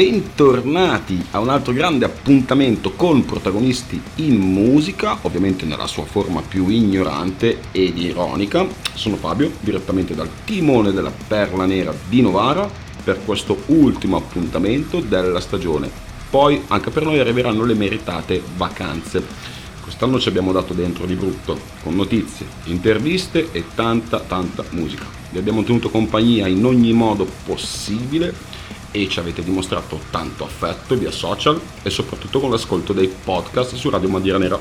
bentornati a un altro grande appuntamento con protagonisti in musica, ovviamente nella sua forma più ignorante ed ironica. Sono Fabio, direttamente dal timone della Perla Nera di Novara per questo ultimo appuntamento della stagione. Poi anche per noi arriveranno le meritate vacanze. Quest'anno ci abbiamo dato dentro di brutto, con notizie, interviste e tanta tanta musica. Vi abbiamo tenuto compagnia in ogni modo possibile e ci avete dimostrato tanto affetto via social e soprattutto con l'ascolto dei podcast su Radio Madia Nera.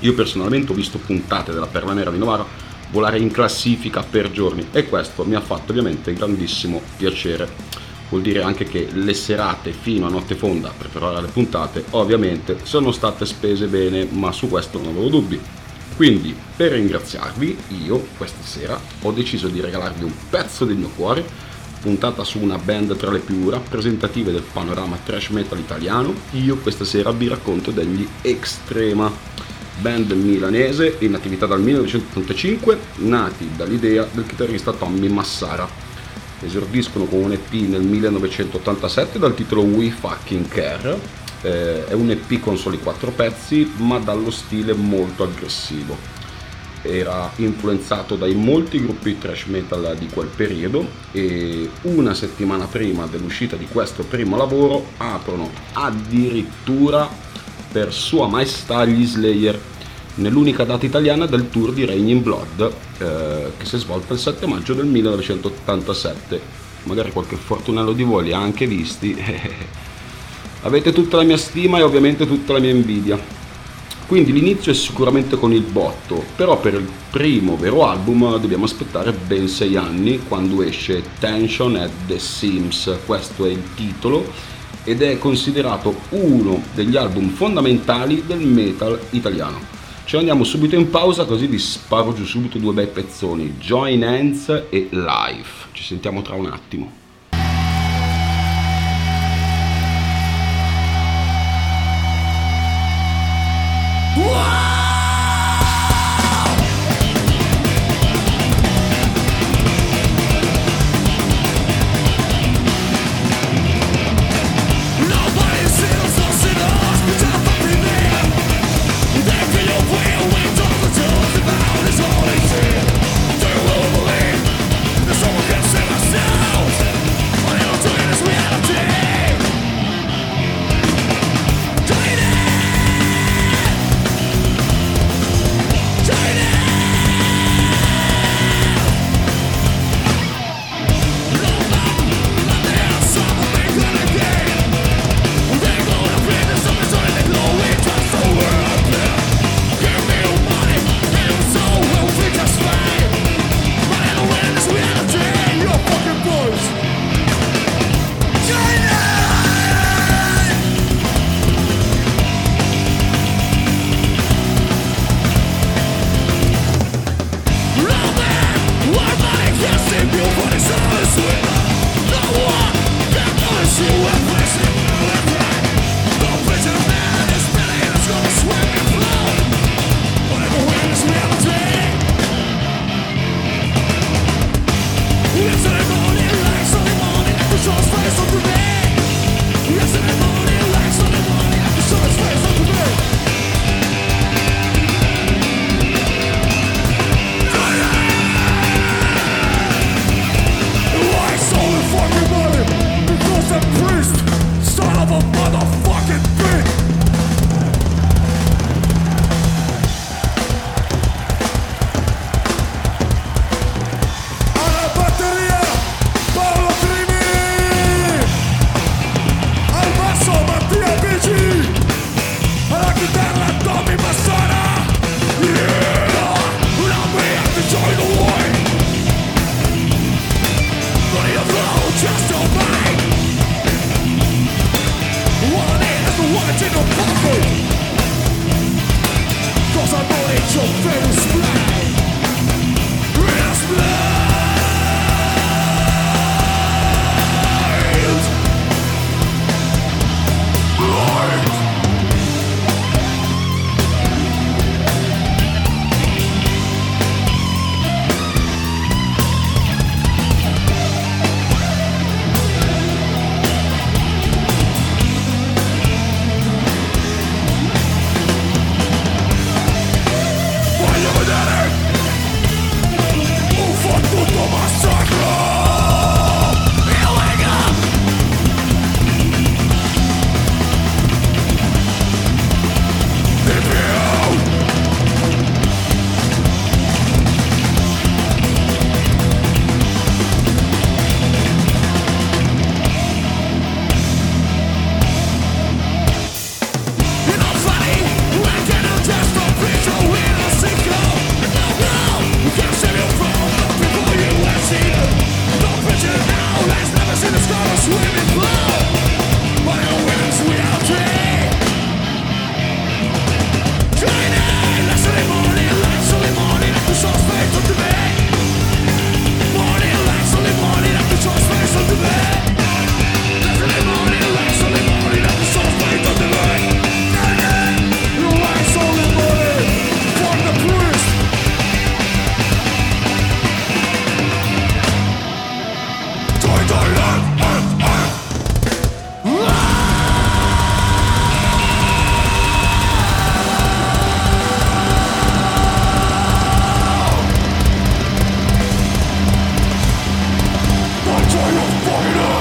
Io personalmente ho visto puntate della Perla Nera di Novara volare in classifica per giorni e questo mi ha fatto ovviamente grandissimo piacere. Vuol dire anche che le serate fino a notte fonda per preparare le puntate ovviamente sono state spese bene, ma su questo non avevo dubbi. Quindi per ringraziarvi io questa sera ho deciso di regalarvi un pezzo del mio cuore puntata su una band tra le più rappresentative del panorama thrash metal italiano, io questa sera vi racconto degli Extrema, band milanese in attività dal 1985, nati dall'idea del chitarrista Tommy Massara. Esordiscono con un EP nel 1987 dal titolo We Fucking Care, eh, è un EP con soli quattro pezzi ma dallo stile molto aggressivo era influenzato dai molti gruppi thrash metal di quel periodo e una settimana prima dell'uscita di questo primo lavoro aprono addirittura per Sua Maestà gli Slayer nell'unica data italiana del tour di Reign in Blood eh, che si è svolta il 7 maggio del 1987 magari qualche fortunello di voi li ha anche visti. Avete tutta la mia stima e ovviamente tutta la mia invidia quindi l'inizio è sicuramente con il botto, però per il primo vero album dobbiamo aspettare ben sei anni quando esce Tension at the Sims, questo è il titolo ed è considerato uno degli album fondamentali del metal italiano. Ci andiamo subito in pausa così vi sparo giù subito due bei pezzoni, Join Hands e Life. Ci sentiamo tra un attimo. Freedom!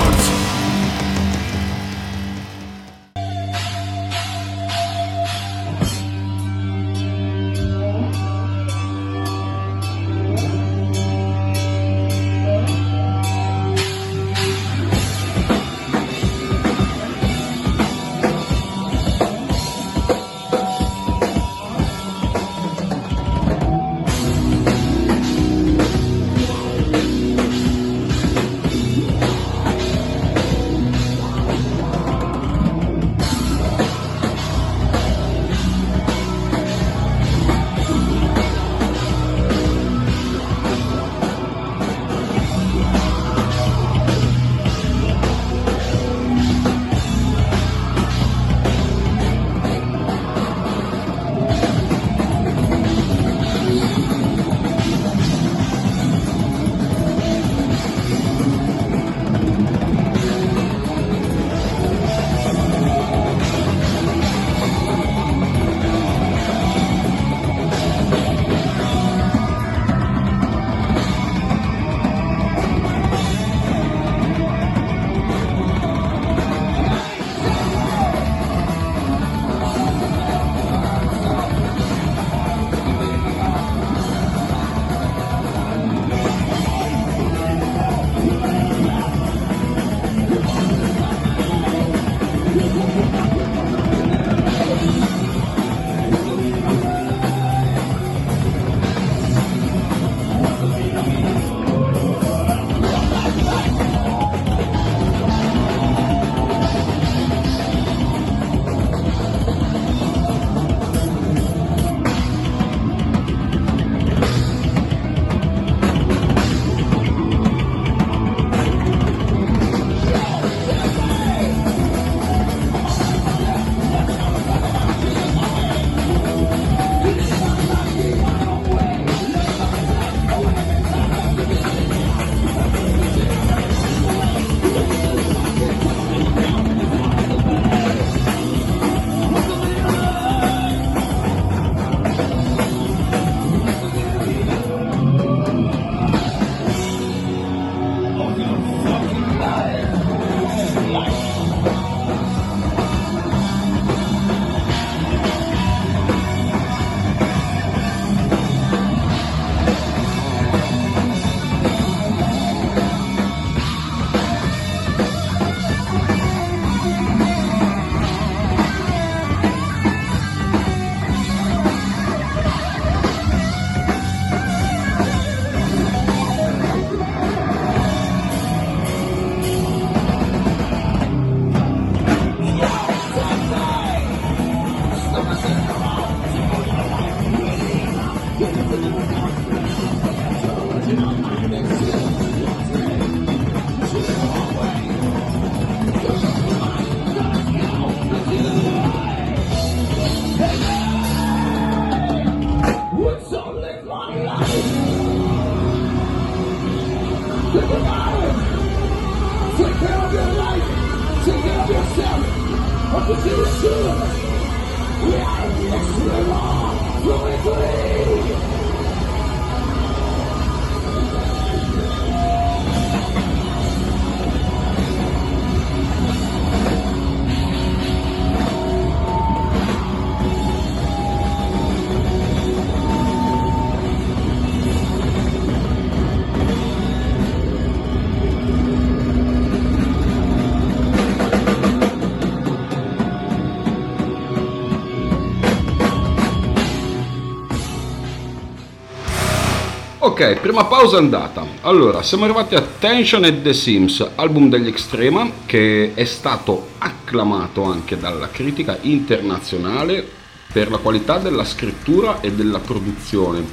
Ok, prima pausa andata. Allora, siamo arrivati a Tension e The Sims, album degli Extrema, che è stato acclamato anche dalla critica internazionale per la qualità della scrittura e della produzione,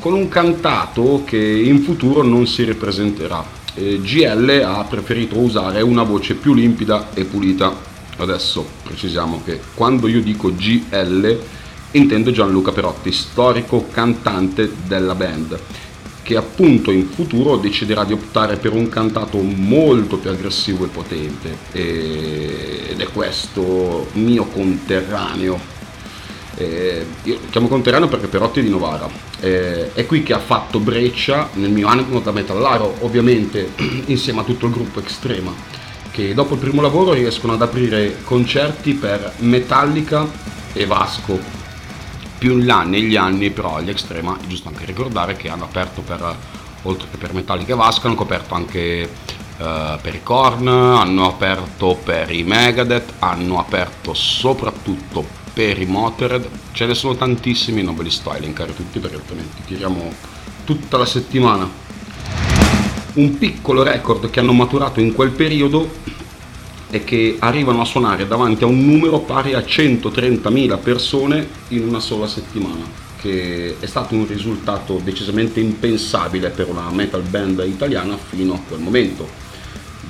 con un cantato che in futuro non si ripresenterà. Eh, GL ha preferito usare una voce più limpida e pulita. Adesso precisiamo che quando io dico GL intendo Gianluca Perotti, storico cantante della band che appunto in futuro deciderà di optare per un cantato molto più aggressivo e potente. Ed è questo mio conterraneo. Eh, io lo chiamo conterraneo perché Perotti è di Novara. Eh, è qui che ha fatto breccia nel mio animo da metallaro ovviamente insieme a tutto il gruppo Extrema che dopo il primo lavoro riescono ad aprire concerti per Metallica e Vasco più in là negli anni però gli Extrema è giusto anche ricordare che hanno aperto per oltre che per Metallica Vasco hanno coperto anche uh, per i Korn hanno aperto per i Megadeth hanno aperto soprattutto per i Motorhead. Ce ne sono tantissimi non ve li sto a elencare tutti perché altrimenti tiriamo tutta la settimana. Un piccolo record che hanno maturato in quel periodo è che arrivano a suonare davanti a un numero pari a 130.000 persone in una sola settimana, che è stato un risultato decisamente impensabile per una metal band italiana fino a quel momento.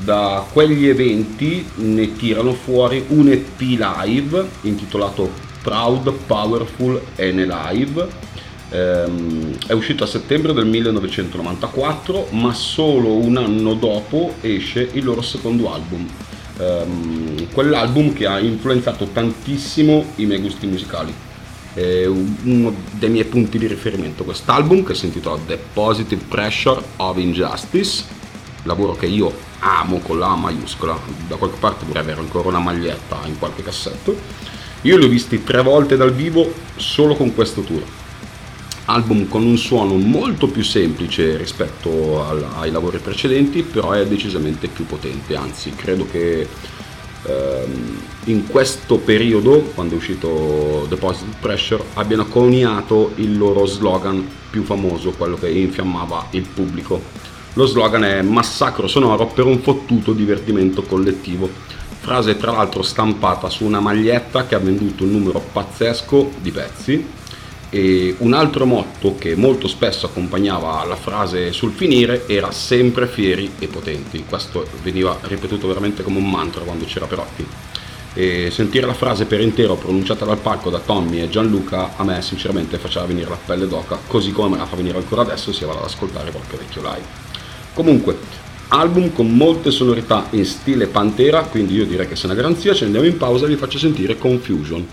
Da quegli eventi ne tirano fuori un EP live intitolato Proud, Powerful and Alive. Ehm, è uscito a settembre del 1994, ma solo un anno dopo esce il loro secondo album, um, quell'album che ha influenzato tantissimo i miei gusti musicali. È uno dei miei punti di riferimento quest'album che si intitola The Positive Pressure of Injustice, lavoro che io amo con la maiuscola, da qualche parte vorrei avere ancora una maglietta in qualche cassetto. Io li ho visti tre volte dal vivo solo con questo tour album con un suono molto più semplice rispetto al, ai lavori precedenti, però è decisamente più potente, anzi credo che ehm, in questo periodo, quando è uscito Deposit Pressure, abbiano coniato il loro slogan più famoso, quello che infiammava il pubblico. Lo slogan è massacro sonoro per un fottuto divertimento collettivo. Frase tra l'altro stampata su una maglietta che ha venduto un numero pazzesco di pezzi e un altro motto che molto spesso accompagnava la frase sul finire era sempre fieri e potenti. Questo veniva ripetuto veramente come un mantra quando c'era Perotti. E sentire la frase per intero pronunciata dal palco da Tommy e Gianluca a me sinceramente faceva venire la pelle d'oca, così come me la fa venire ancora adesso se vado ad ascoltare qualche vecchio live. Comunque, album con molte sonorità in stile Pantera, quindi io direi che è una garanzia ci andiamo in pausa e vi faccio sentire Confusion.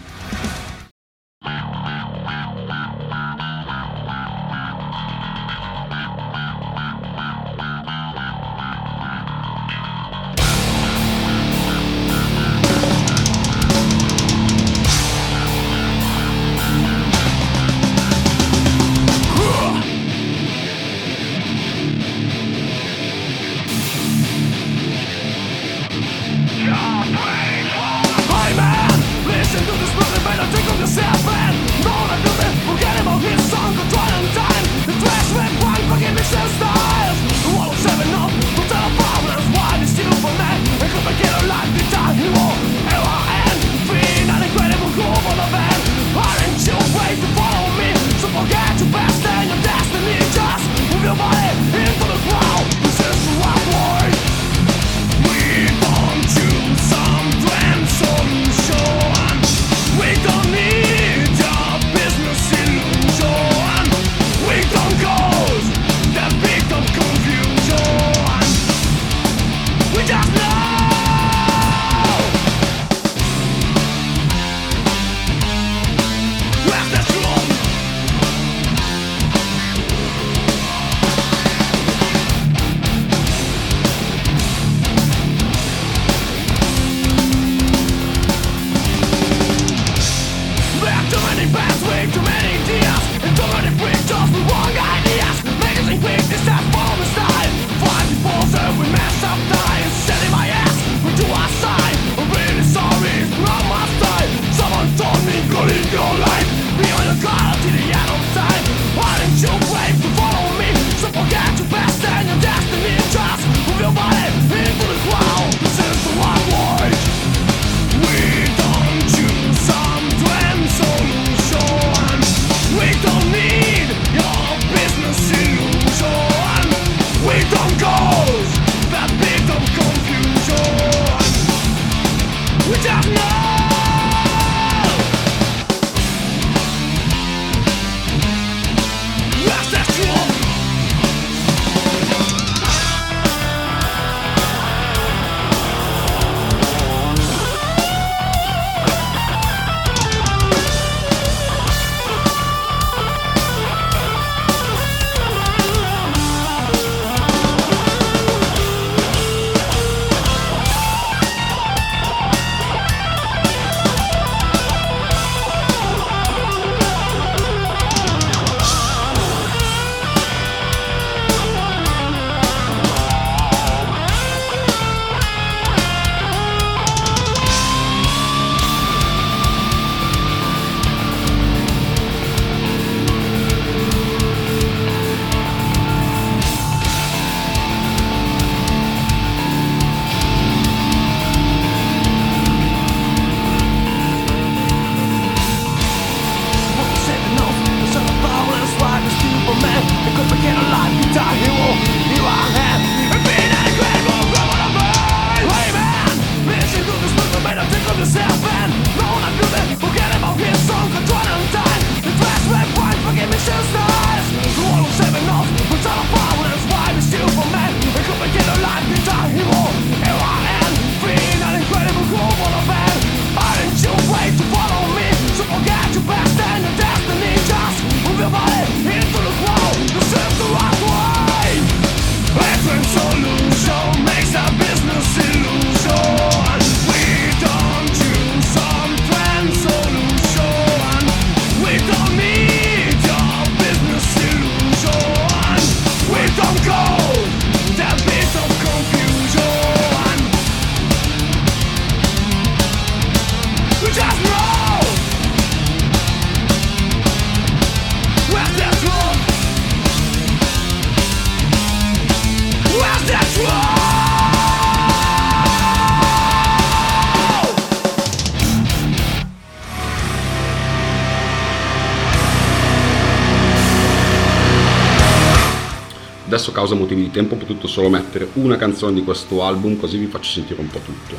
Adesso causa motivi di tempo ho potuto solo mettere una canzone di questo album così vi faccio sentire un po' tutto.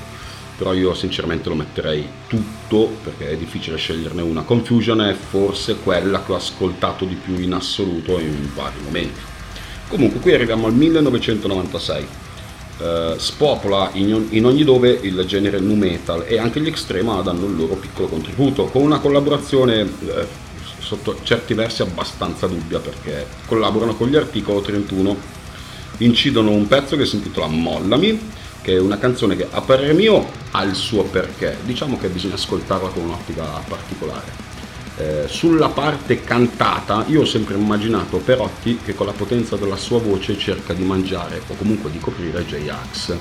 Però io sinceramente lo metterei tutto perché è difficile sceglierne una. Confusion è forse quella che ho ascoltato di più in assoluto in vari momenti. Comunque qui arriviamo al 1996. Uh, eh, spopola in, in, ogni dove il genere nu metal e anche gli Extrema danno il loro piccolo contributo con una collaborazione uh, sotto certi versi abbastanza dubbia perché collaborano con gli articolo 31, incidono un pezzo che si intitola Mollami, che è una canzone che a parere mio ha il suo perché, diciamo che bisogna ascoltarla con un'ottica particolare. Eh, sulla parte cantata io ho sempre immaginato Perotti che con la potenza della sua voce cerca di mangiare o comunque di coprire J-Ax.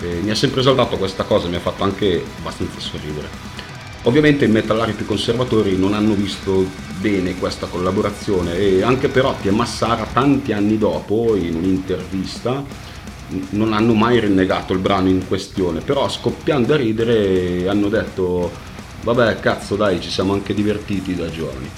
Eh, mi ha sempre esaltato questa cosa, mi ha fatto anche abbastanza sorridere. Ovviamente i metallari più conservatori non hanno visto bene questa collaborazione e anche Perotti e Massara tanti anni dopo in un'intervista non hanno mai rinnegato il brano in questione, però scoppiando a ridere hanno detto vabbè cazzo dai ci siamo anche divertiti da giorni.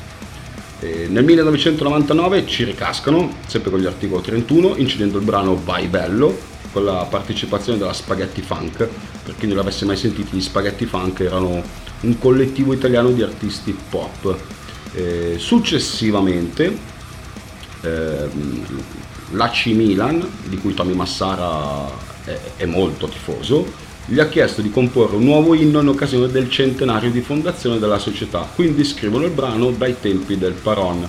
E nel 1999 ci ricascano, sempre con gli articoli 31, incidendo il brano Vai Bello, con la partecipazione della Spaghetti Funk, per chi non l'avesse mai sentito, gli Spaghetti Funk erano un collettivo italiano di artisti pop. Eh, successivamente eh, l'AC Milan, di cui Tommy Massara è, è molto tifoso, gli ha chiesto di comporre un nuovo inno in occasione del centenario di fondazione della società, quindi scrivono il brano dai tempi del Paron.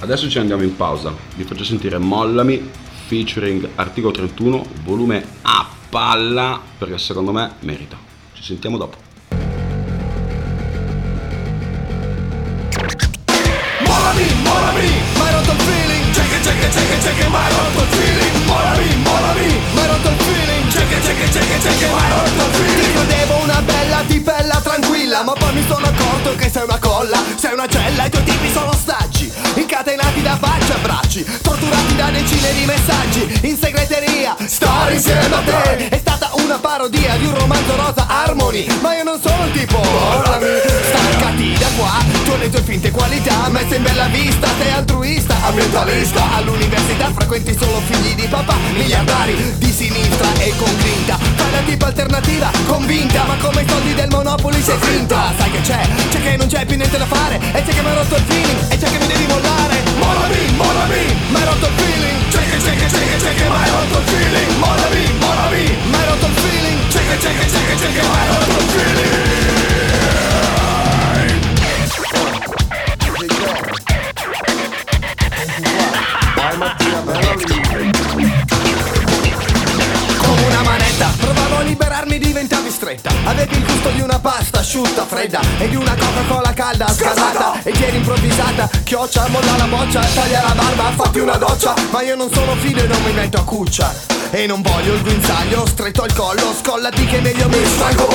Adesso ci andiamo in pausa, vi faccio sentire Mollami featuring articolo 31, volume a palla perché secondo me merita. Ci sentiamo dopo. Molami, molami, una bella tipella tranquilla, ma poi mi sono accorto che sei una colla, sei una cella, i tuoi tipi sono ostaggi, incatenati da faccia e braccia bracci Torturati da decine di messaggi In segreteria Stare insieme a te. È stata una parodia di un romanzo rosa Harmony Ma io non sono il tipo Mollami Staccati da qua Tu le tue finte qualità Messe in bella vista Sei altruista Ambientalista. All'università frequenti solo figli di papà Miliardari di sinistra e con grinta. Fai la tipa alternativa Convinta Ma come i soldi del Monopoli sei finta. Sai che c'è C'è che non c'è più niente da fare E c'è che mi ha rotto il feeling E c'è che mi devi mollare. Mollami, mollami Mi hai rotto il feeling. C'è che, c'è che, c'è che, c'è che mi hai rotto il feeling. Mollami, mollami Mi hai rotto il feeling. C'è che, c'è che, c'è che, c'è che mi hai rotto il feeling. Come liberarmi diventavi stretta. Avevi il gusto di una pasta asciutta, fredda E di una Coca-Cola calda, scaldata E ti eri improvvisata. Chioccia, molla la boccia Taglia la barba, fatti una doccia. Ma io non sono figlio e non mi metto a cuccia. E non voglio il guinzaglio stretto al collo Scollati che meglio mi stanco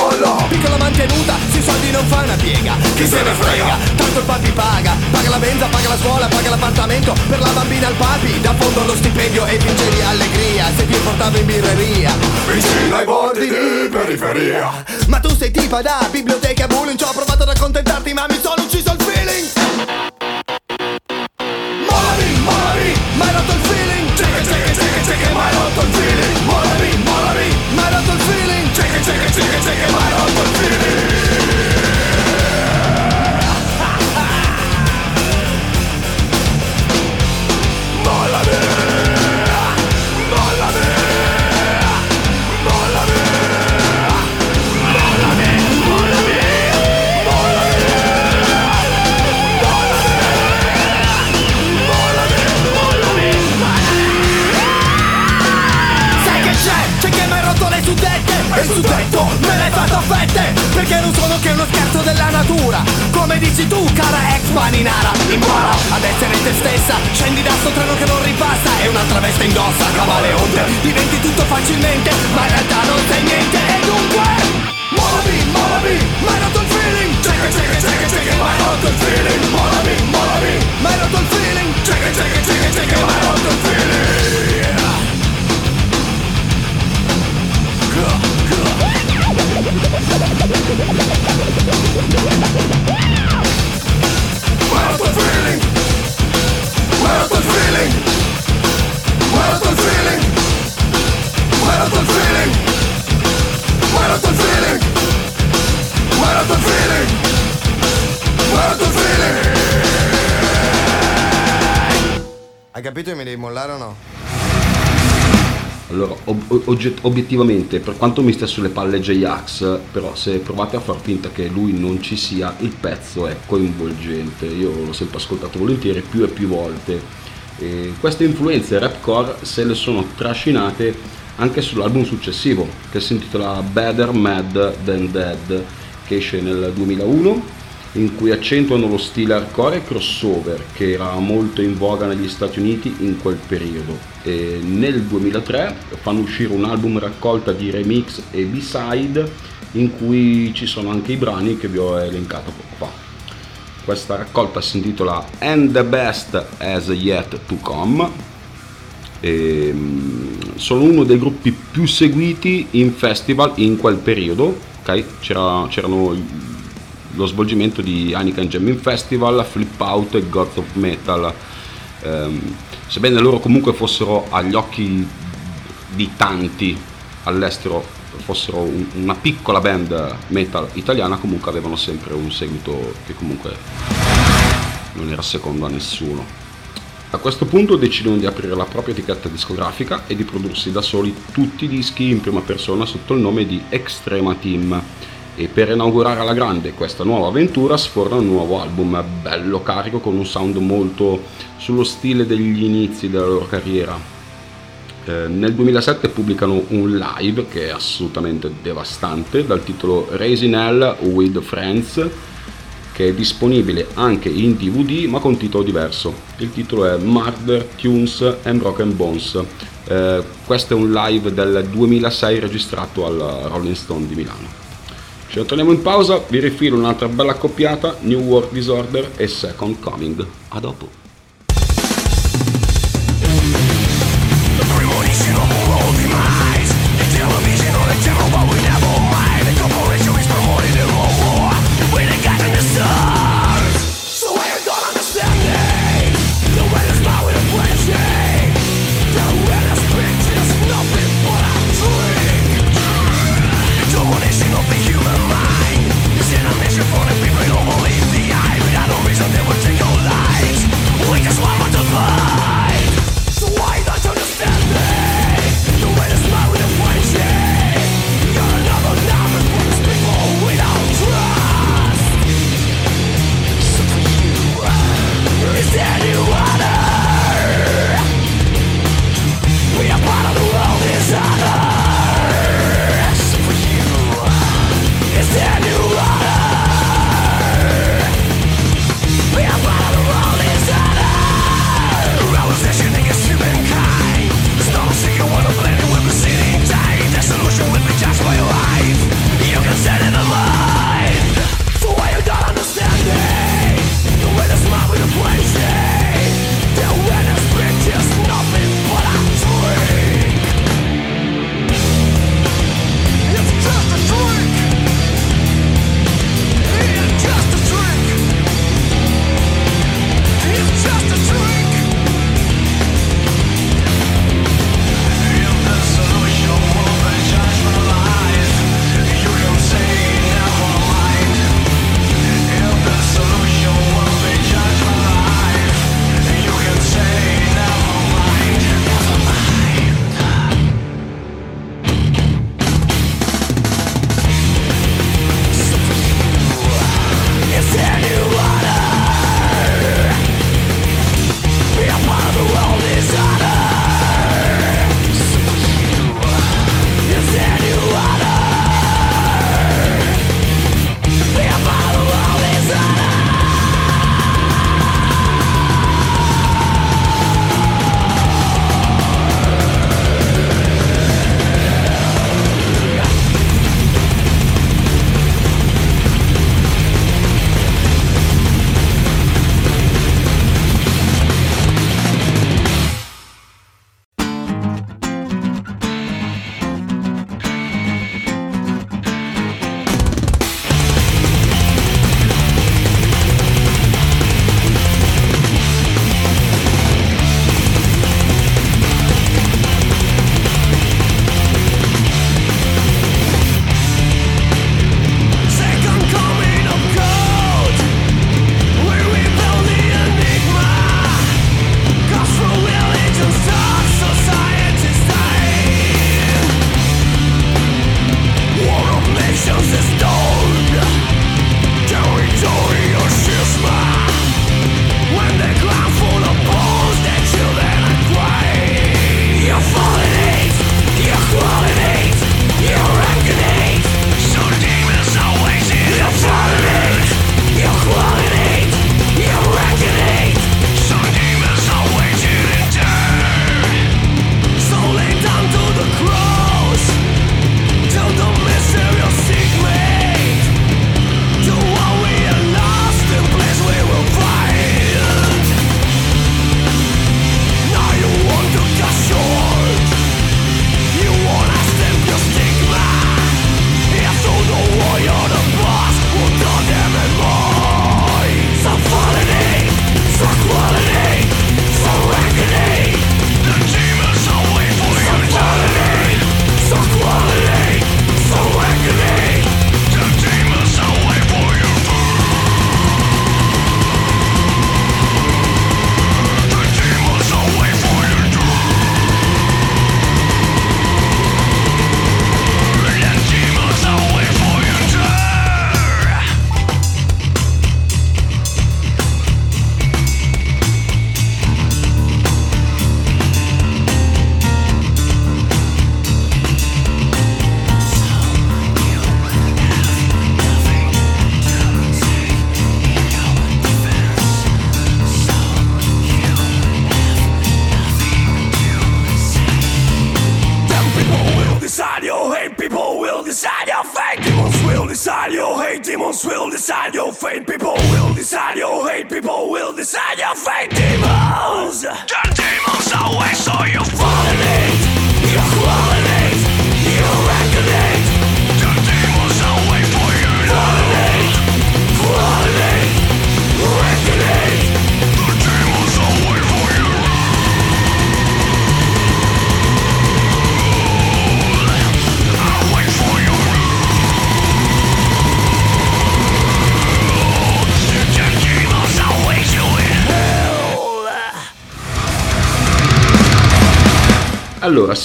Piccola mantenuta, sui soldi non fa una piega. Chi se ne frega, tanto il papi paga. Paga la benza, paga la scuola, paga l'appartamento. Per la bambina al papi, da fondo lo stipendio E vincevi allegria, se ti portavo in birreria. Vicino ai bordi di periferia. Ma tu sei tipa da biblioteca bullying Ci ho provato ad accontentarti ma mi sono ucciso il feeling. Mollami, mollami, m'hai rotto il feeling. C'è che, c'è che, c'è che, c'è che m'hai rotto il feeling. Mollami, mollami, m'hai rotto il feeling. C'è che, c'è che, c'è che, c'è che m'hai rotto il feeling il suddetto me l'hai fatto a fette Perché non sono che uno scherzo della natura. Come dici tu cara ex maninara Impara ad essere te stessa Scendi da sto treno che non ripassa E un'altra veste indossa camaleonte Diventi tutto facilmente Ma in realtà non sei niente. E dunque Mollami, mollami, m'hai rotto il feeling. C'è che c'è che c'è che c'è che m'hai rotto il feeling. Mollami, mollami, m'hai rotto il feeling. C'è che c'è che c'è che c'è che m'hai rotto il feeling Hai capito che mi devi mollare o no? Allora, ob- ogget- obiettivamente, per quanto mi stia sulle palle J-Ax, però se provate a far finta che lui non ci sia, il pezzo è coinvolgente. Io l'ho sempre ascoltato volentieri più e più volte. E queste influenze rapcore se le sono trascinate anche sull'album successivo, che si intitola Better Mad Than Dead, che esce nel 2001 in cui accentuano lo stile hardcore e crossover che era molto in voga negli Stati Uniti in quel periodo. E nel 2003 fanno uscire un album raccolta di remix e b-side in cui ci sono anche i brani che vi ho elencato poco fa. Questa raccolta si intitola And the Best Has Yet to Come. E, mm, sono uno dei gruppi più seguiti in festival in quel periodo. ok? C'era- c'erano lo svolgimento di Heineken Jamming Festival, Flip Out e Gods of Metal. Ehm, sebbene loro comunque fossero agli occhi di tanti all'estero, fossero un- una piccola band metal italiana, comunque avevano sempre un seguito che comunque non era secondo a nessuno. A questo punto decidono di aprire la propria etichetta discografica e di prodursi da soli tutti i dischi in prima persona sotto il nome di Extrema Team e per inaugurare alla grande questa nuova avventura sforna un nuovo album bello carico con un sound molto sullo stile degli inizi della loro carriera. Eh, nel 2007 pubblicano un live che è assolutamente devastante dal titolo Raising Hell with Friends che è disponibile anche in DVD ma con titolo diverso. Il titolo è Murder, Tunes and Broken Bones. Eh, questo è un live del 2006 registrato al Rolling Stone di Milano. Ci torniamo in pausa, vi rifilo un'altra bella accoppiata, New World Disorder e Second Coming. A dopo.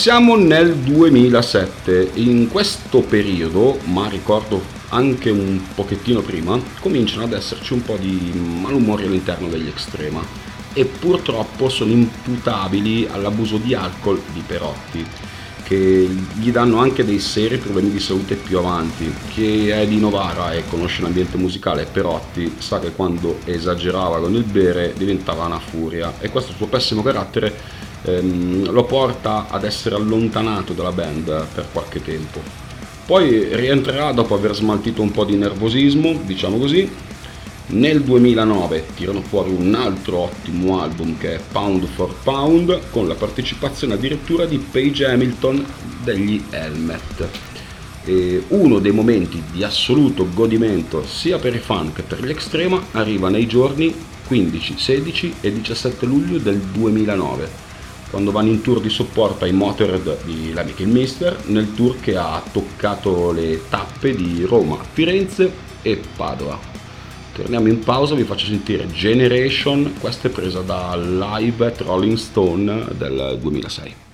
Siamo nel 2007, in questo periodo, ma ricordo anche un pochettino prima, cominciano ad esserci un po' di malumori all'interno degli Extrema e purtroppo sono imputabili all'abuso di alcol di Perotti che gli danno anche dei seri problemi di salute più avanti. Chi è di Novara e conosce l'ambiente musicale Perotti sa che quando esagerava con il bere diventava una furia e questo suo pessimo carattere ehm, lo porta ad essere allontanato dalla band per qualche tempo. Poi rientrerà dopo aver smaltito un po' di nervosismo, diciamo così. Nel 2009 tirano fuori un altro ottimo album che è Pound for Pound con la partecipazione addirittura di Paige Hamilton degli Helmet. Uno dei momenti di assoluto godimento sia per i fan che per gli Extrema arriva nei giorni 15, 16 e 17 luglio del 2009 quando vanno in tour di supporto ai Motorhead di Lemmy Mister nel tour che ha toccato le tappe di Roma, Firenze e Padova. Torniamo in pausa, vi faccio sentire Generation, questa è presa da Live at Rolling Stone del 2006.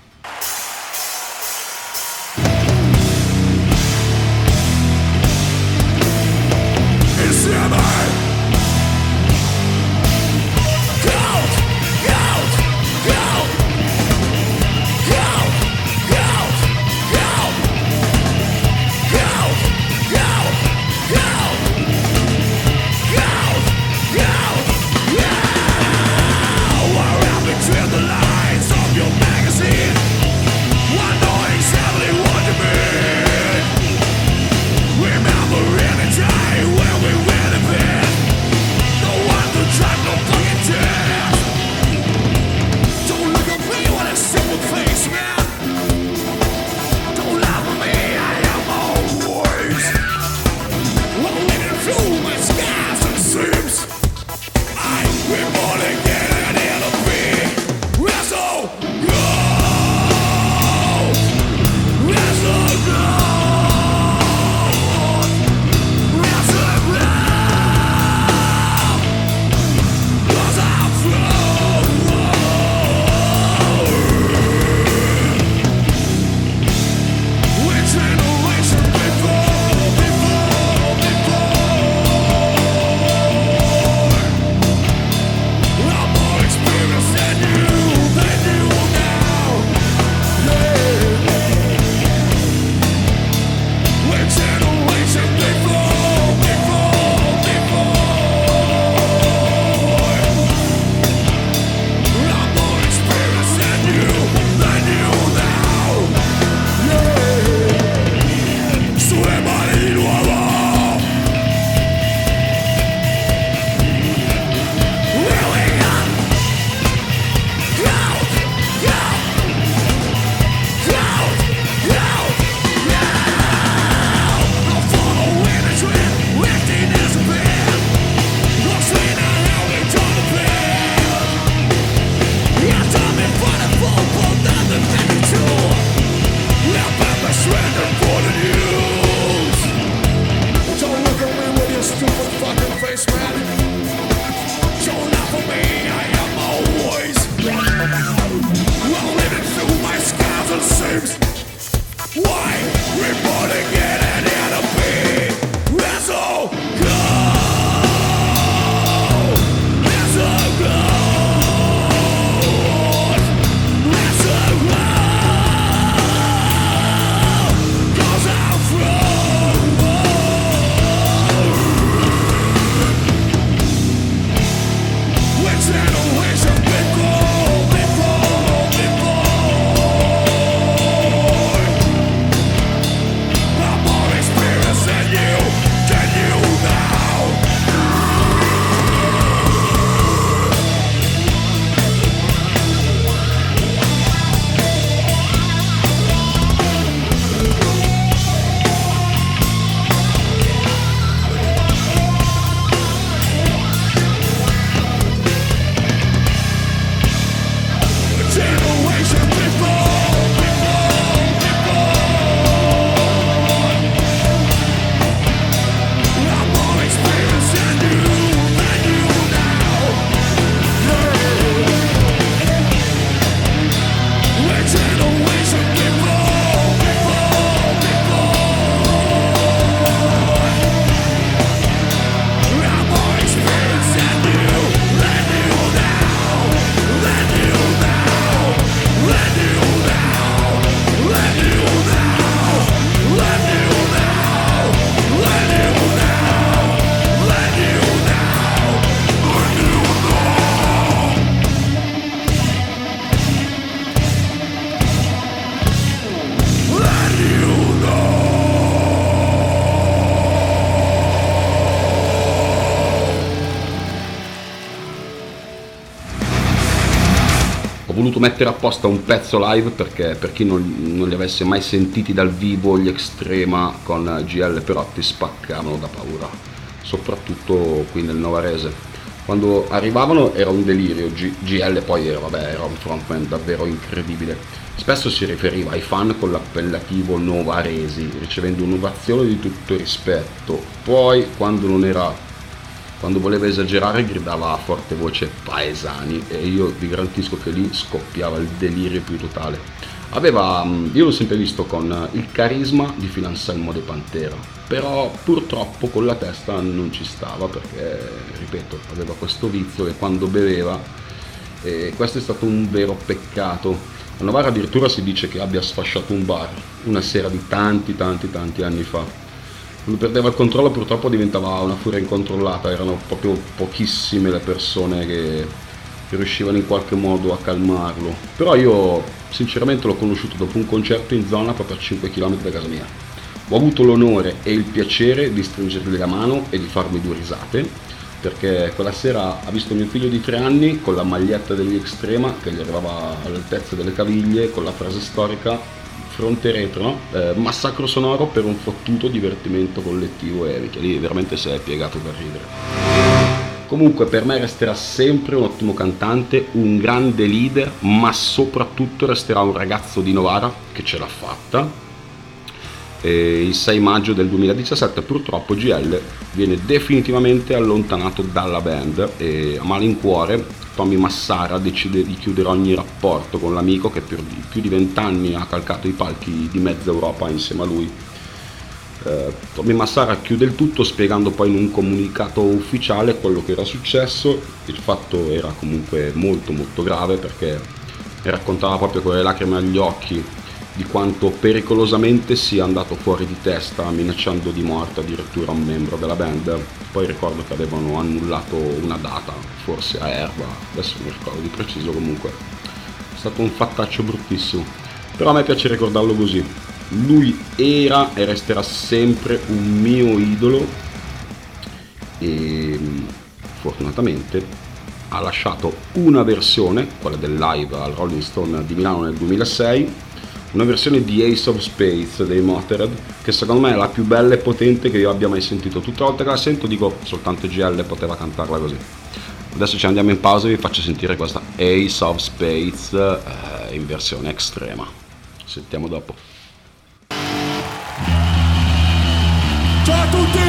Mettere apposta un pezzo live perché per chi non, non li avesse mai sentiti dal vivo gli Extrema con GL Perotti spaccavano da paura, soprattutto qui nel Novarese. Quando arrivavano era un delirio, G- GL poi era, vabbè, era un frontman davvero incredibile. Spesso si riferiva ai fan con l'appellativo Novaresi, ricevendo un'ovazione di tutto rispetto. Poi, quando non era quando voleva esagerare gridava a forte voce paesani e io vi garantisco che lì scoppiava il delirio più totale. Aveva, mm, io l'ho sempre visto con il carisma di Phil Anselmo De Pantera, però purtroppo con la testa non ci stava perché, ripeto, aveva questo vizio che quando beveva, e questo è stato un vero peccato. A Novara addirittura si dice che abbia sfasciato un bar una sera di tanti tanti tanti anni fa quando perdeva il controllo purtroppo diventava una furia incontrollata, erano proprio pochissime le persone che, riuscivano in qualche modo a calmarlo. Però io sinceramente l'ho conosciuto dopo un concerto in zona proprio a 5 km da casa mia. Ho avuto l'onore e il piacere di stringergli la mano e di farmi due risate, perché quella sera ha visto mio figlio di tre anni con la maglietta degli Extrema che gli arrivava all'altezza delle caviglie, con la frase storica fronte retro, no? eh, massacro sonoro per un fottuto divertimento collettivo e che lì veramente si è piegato per ridere. Comunque per me resterà sempre un ottimo cantante, un grande leader, ma soprattutto resterà un ragazzo di Novara che ce l'ha fatta. E il 6 maggio del 2017 purtroppo GL viene definitivamente allontanato dalla band e a malincuore Tommy Massara decide di chiudere ogni rapporto con l'amico che per più di vent'anni ha calcato i palchi di mezza Europa insieme a lui. Eh, Tommy Massara chiude il tutto spiegando poi in un comunicato ufficiale quello che era successo, il fatto era comunque molto molto grave perché raccontava proprio con le lacrime agli occhi di quanto pericolosamente sia andato fuori di testa minacciando di morte addirittura un membro della band. Poi ricordo che avevano annullato una data, forse a Erba, adesso non ricordo di preciso comunque. È stato un fattaccio bruttissimo. Però a me piace ricordarlo così. Lui era e resterà sempre un mio idolo e fortunatamente ha lasciato una versione, quella del live al Rolling Stone di Milano nel 2006 una versione di Ace of Spades dei Motorhead che secondo me è la più bella e potente che io abbia mai sentito. Tutte le volte che la sento dico soltanto GL poteva cantarla così. Adesso ci andiamo in pausa e vi faccio sentire questa Ace of Spades eh, in versione estrema. Sentiamo dopo. Ciao a tutti!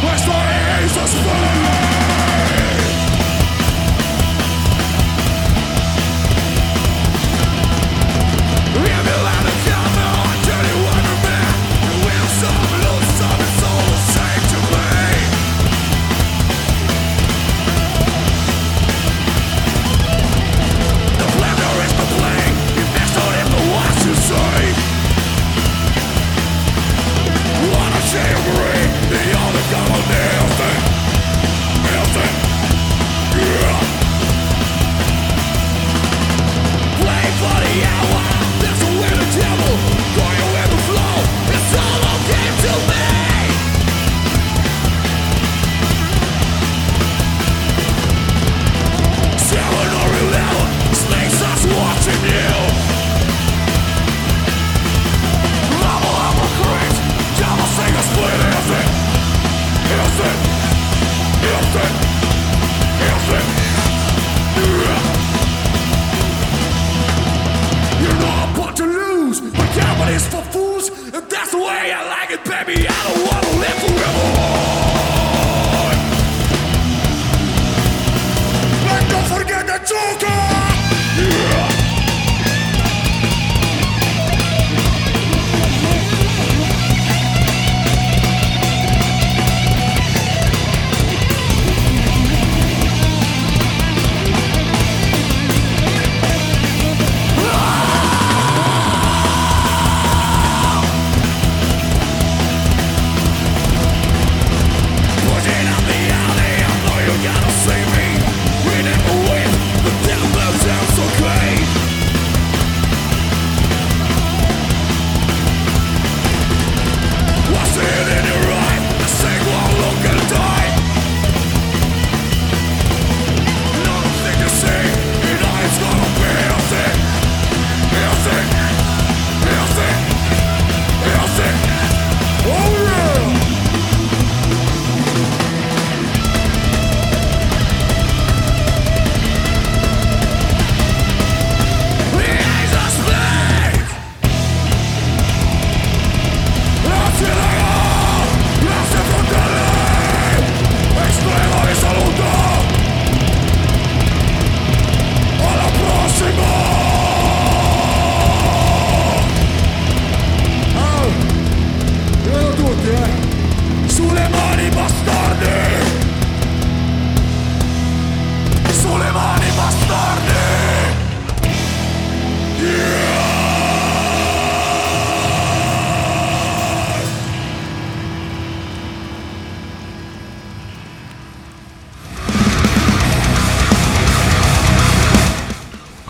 Questo è Ace of baby, I don't wanna live forever. But don't forget that you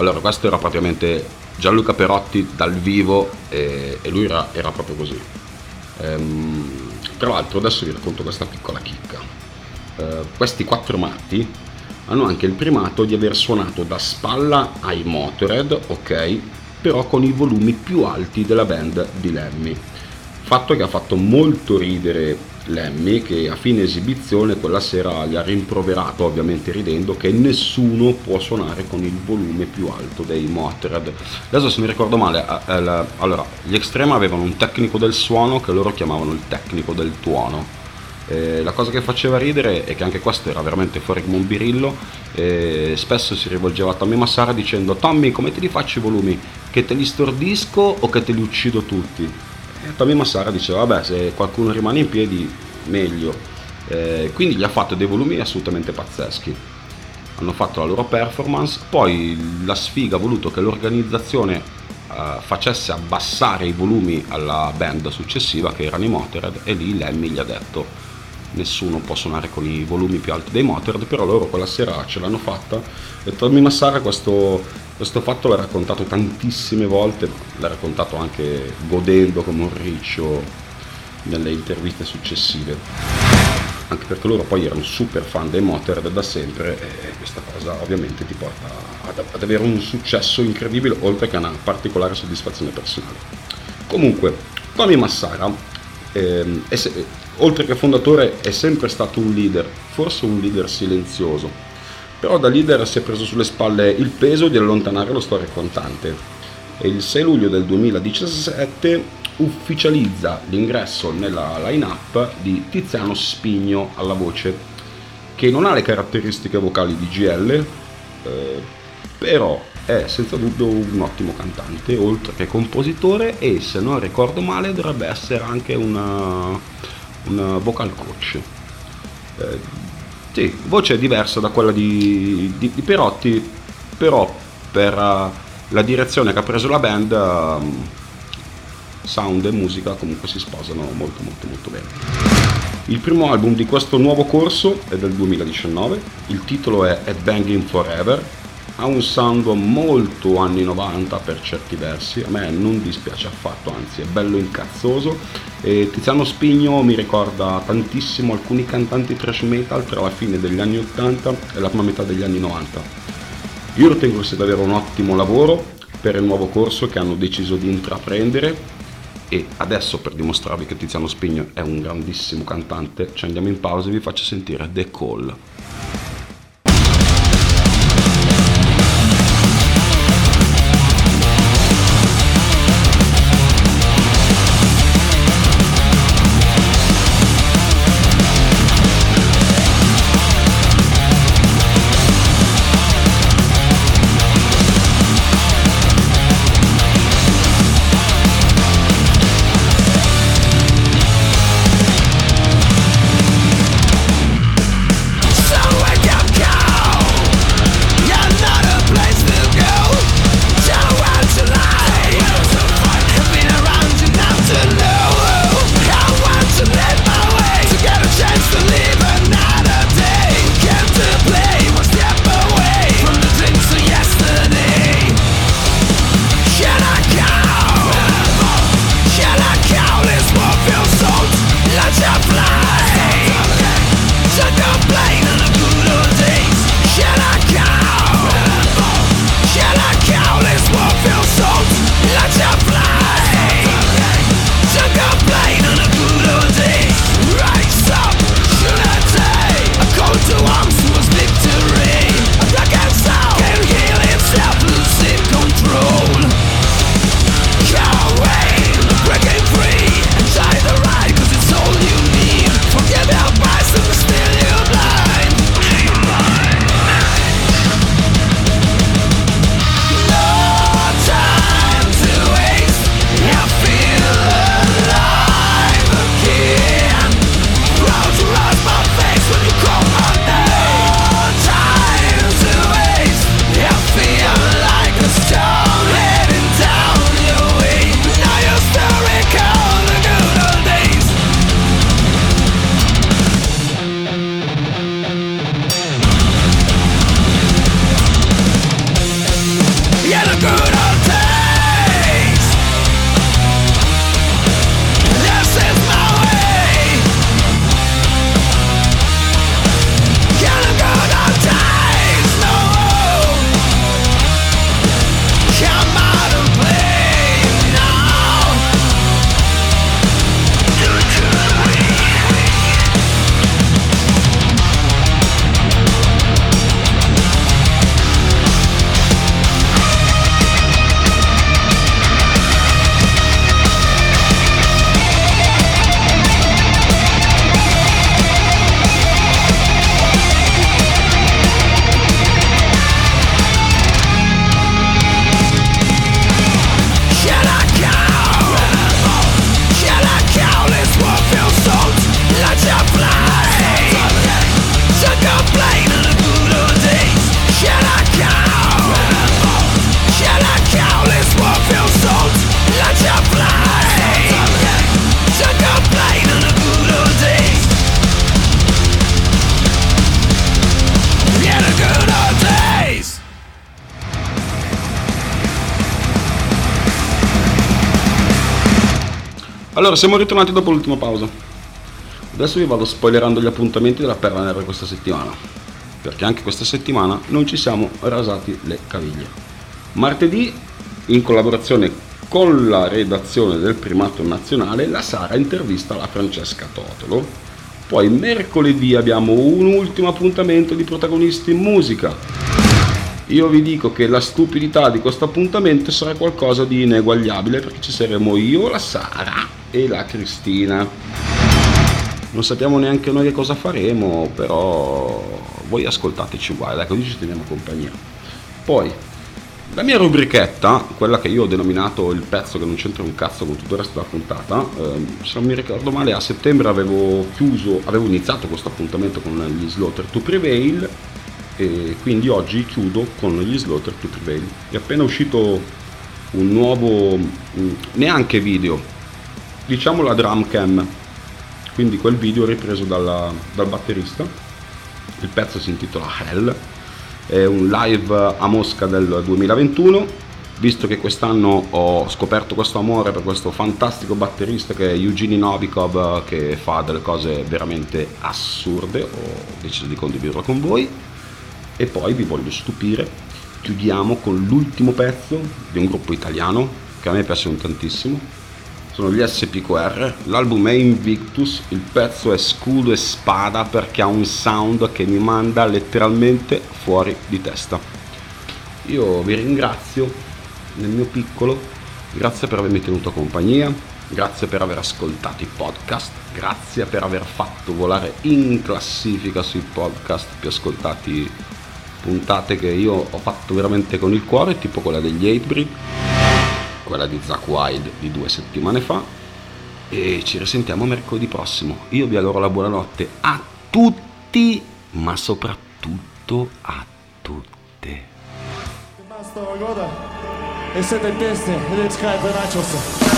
Allora, questo era praticamente Gianluca Perotti dal vivo e, e lui era, era, proprio così. Ehm, tra l'altro adesso vi racconto questa piccola chicca. Ehm, questi quattro matti hanno anche il primato di aver suonato da spalla ai Motorhead, ok, però con i volumi più alti della band di Lemmy. Fatto che ha fatto molto ridere Lemmy che a fine esibizione quella sera gli ha rimproverato, ovviamente ridendo, che nessuno può suonare con il volume più alto dei Motorhead. Adesso se mi ricordo male, allora, gli Extreme avevano un tecnico del suono che loro chiamavano il tecnico del tuono eh, la cosa che faceva ridere è che anche questo era veramente fuori come un birillo. Eh, spesso si rivolgeva a Tommy Massara dicendo: Tommy, come te li faccio i volumi? Che te li stordisco o che te li uccido tutti? Tommy Massara diceva: Vabbè, se qualcuno rimane in piedi, meglio. Eh, quindi gli ha fatto dei volumi assolutamente pazzeschi. Hanno fatto la loro performance, poi la sfiga ha voluto che l'organizzazione uh, facesse abbassare i volumi alla band successiva che erano i Motorhead e lì Lemmy gli ha detto nessuno può suonare con i volumi più alti dei Motorhead, però loro quella sera ce l'hanno fatta e Tommy Massara questo, questo fatto l'ha raccontato tantissime volte, l'ha raccontato anche godendo come un riccio nelle interviste successive anche perché loro poi erano super fan dei Motorhead da sempre e questa cosa ovviamente ti porta ad, ad, avere un successo incredibile oltre che una particolare soddisfazione personale. Comunque, Tommy Massara ehm, oltre che fondatore, è sempre stato un leader, forse un leader silenzioso, però da leader si è preso sulle spalle il peso di allontanare lo storia contante. E il 6 luglio del 2017 ufficializza l'ingresso nella line-up di Tiziano Spigno alla voce, che non ha le caratteristiche vocali di GL, eh, però è senza dubbio un ottimo cantante, oltre che compositore e se non ricordo male dovrebbe essere anche una un vocal coach. Eh, sì, voce diversa da quella di, di, di Perotti, però per uh, la direzione che ha preso la band, um, sound e musica comunque si sposano molto molto molto bene. Il primo album di questo nuovo corso è del 2019, il titolo è At Banging Forever ha un sound molto anni 90 per certi versi, a me non dispiace affatto, anzi è bello incazzoso e Tiziano Spigno mi ricorda tantissimo alcuni cantanti trash metal tra la fine degli anni 80 e la prima metà degli anni 90. Io ritengo sia davvero un ottimo lavoro per il nuovo corso che hanno deciso di intraprendere e adesso per dimostrarvi che Tiziano Spigno è un grandissimo cantante ci andiamo in pausa e vi faccio sentire The Call. Allora, siamo ritornati dopo l'ultima pausa. Adesso vi vado spoilerando gli appuntamenti della Perla Nera questa settimana, perché anche questa settimana non ci siamo rasati le caviglie. Martedì, in collaborazione con la redazione del Primato Nazionale, la Sara intervista la Francesca Totolo. Poi mercoledì abbiamo un ultimo appuntamento di protagonisti in musica. Io vi dico che la stupidità di questo appuntamento sarà qualcosa di ineguagliabile perché ci saremo io, la Sara e la Cristina. Non sappiamo neanche noi che cosa faremo, però voi ascoltateci uguale, dai, così ci teniamo compagnia. Poi, la mia rubrichetta, quella che io ho denominato il pezzo che non c'entra un cazzo con tutto il resto della puntata, ehm, se non mi ricordo male, a settembre avevo chiuso, avevo iniziato questo appuntamento con gli Slaughter to Prevail e quindi oggi chiudo con gli Slaughter to Prevail. È appena uscito un nuovo, mm, neanche video, diciamo la drum cam, quindi quel video ripreso dalla, dal batterista. Il pezzo si intitola Hell, è un live a Mosca del 2021. Visto che quest'anno ho scoperto questo amore per questo fantastico batterista che è Eugene Novikov, che fa delle cose veramente assurde, ho deciso di condividerlo con voi. E poi vi voglio stupire, chiudiamo con l'ultimo pezzo di un gruppo italiano che a me piacciono tantissimo, sono gli SPQR, l'album è Invictus, il pezzo è scudo e spada perché ha un sound che mi manda letteralmente fuori di testa. Io vi ringrazio nel mio piccolo, grazie per avermi tenuto compagnia, grazie per aver ascoltato i podcast, grazie per aver fatto volare in classifica sui podcast più ascoltati puntate che io ho fatto veramente con il cuore, tipo quella degli Hatebreed quella di Zack Wild di due settimane fa e ci risentiamo mercoledì prossimo. Io vi auguro la buonanotte a tutti, ma soprattutto a tutte. E siete in teste ed è Skype Nachos.